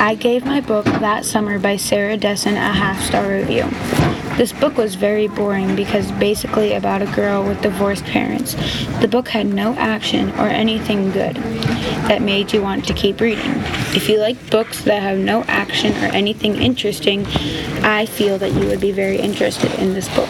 I gave my book That Summer by Sarah Dessen a half star review. This book was very boring because basically about a girl with divorced parents. The book had no action or anything good that made you want to keep reading. If you like books that have no action or anything interesting, I feel that you would be very interested in this book.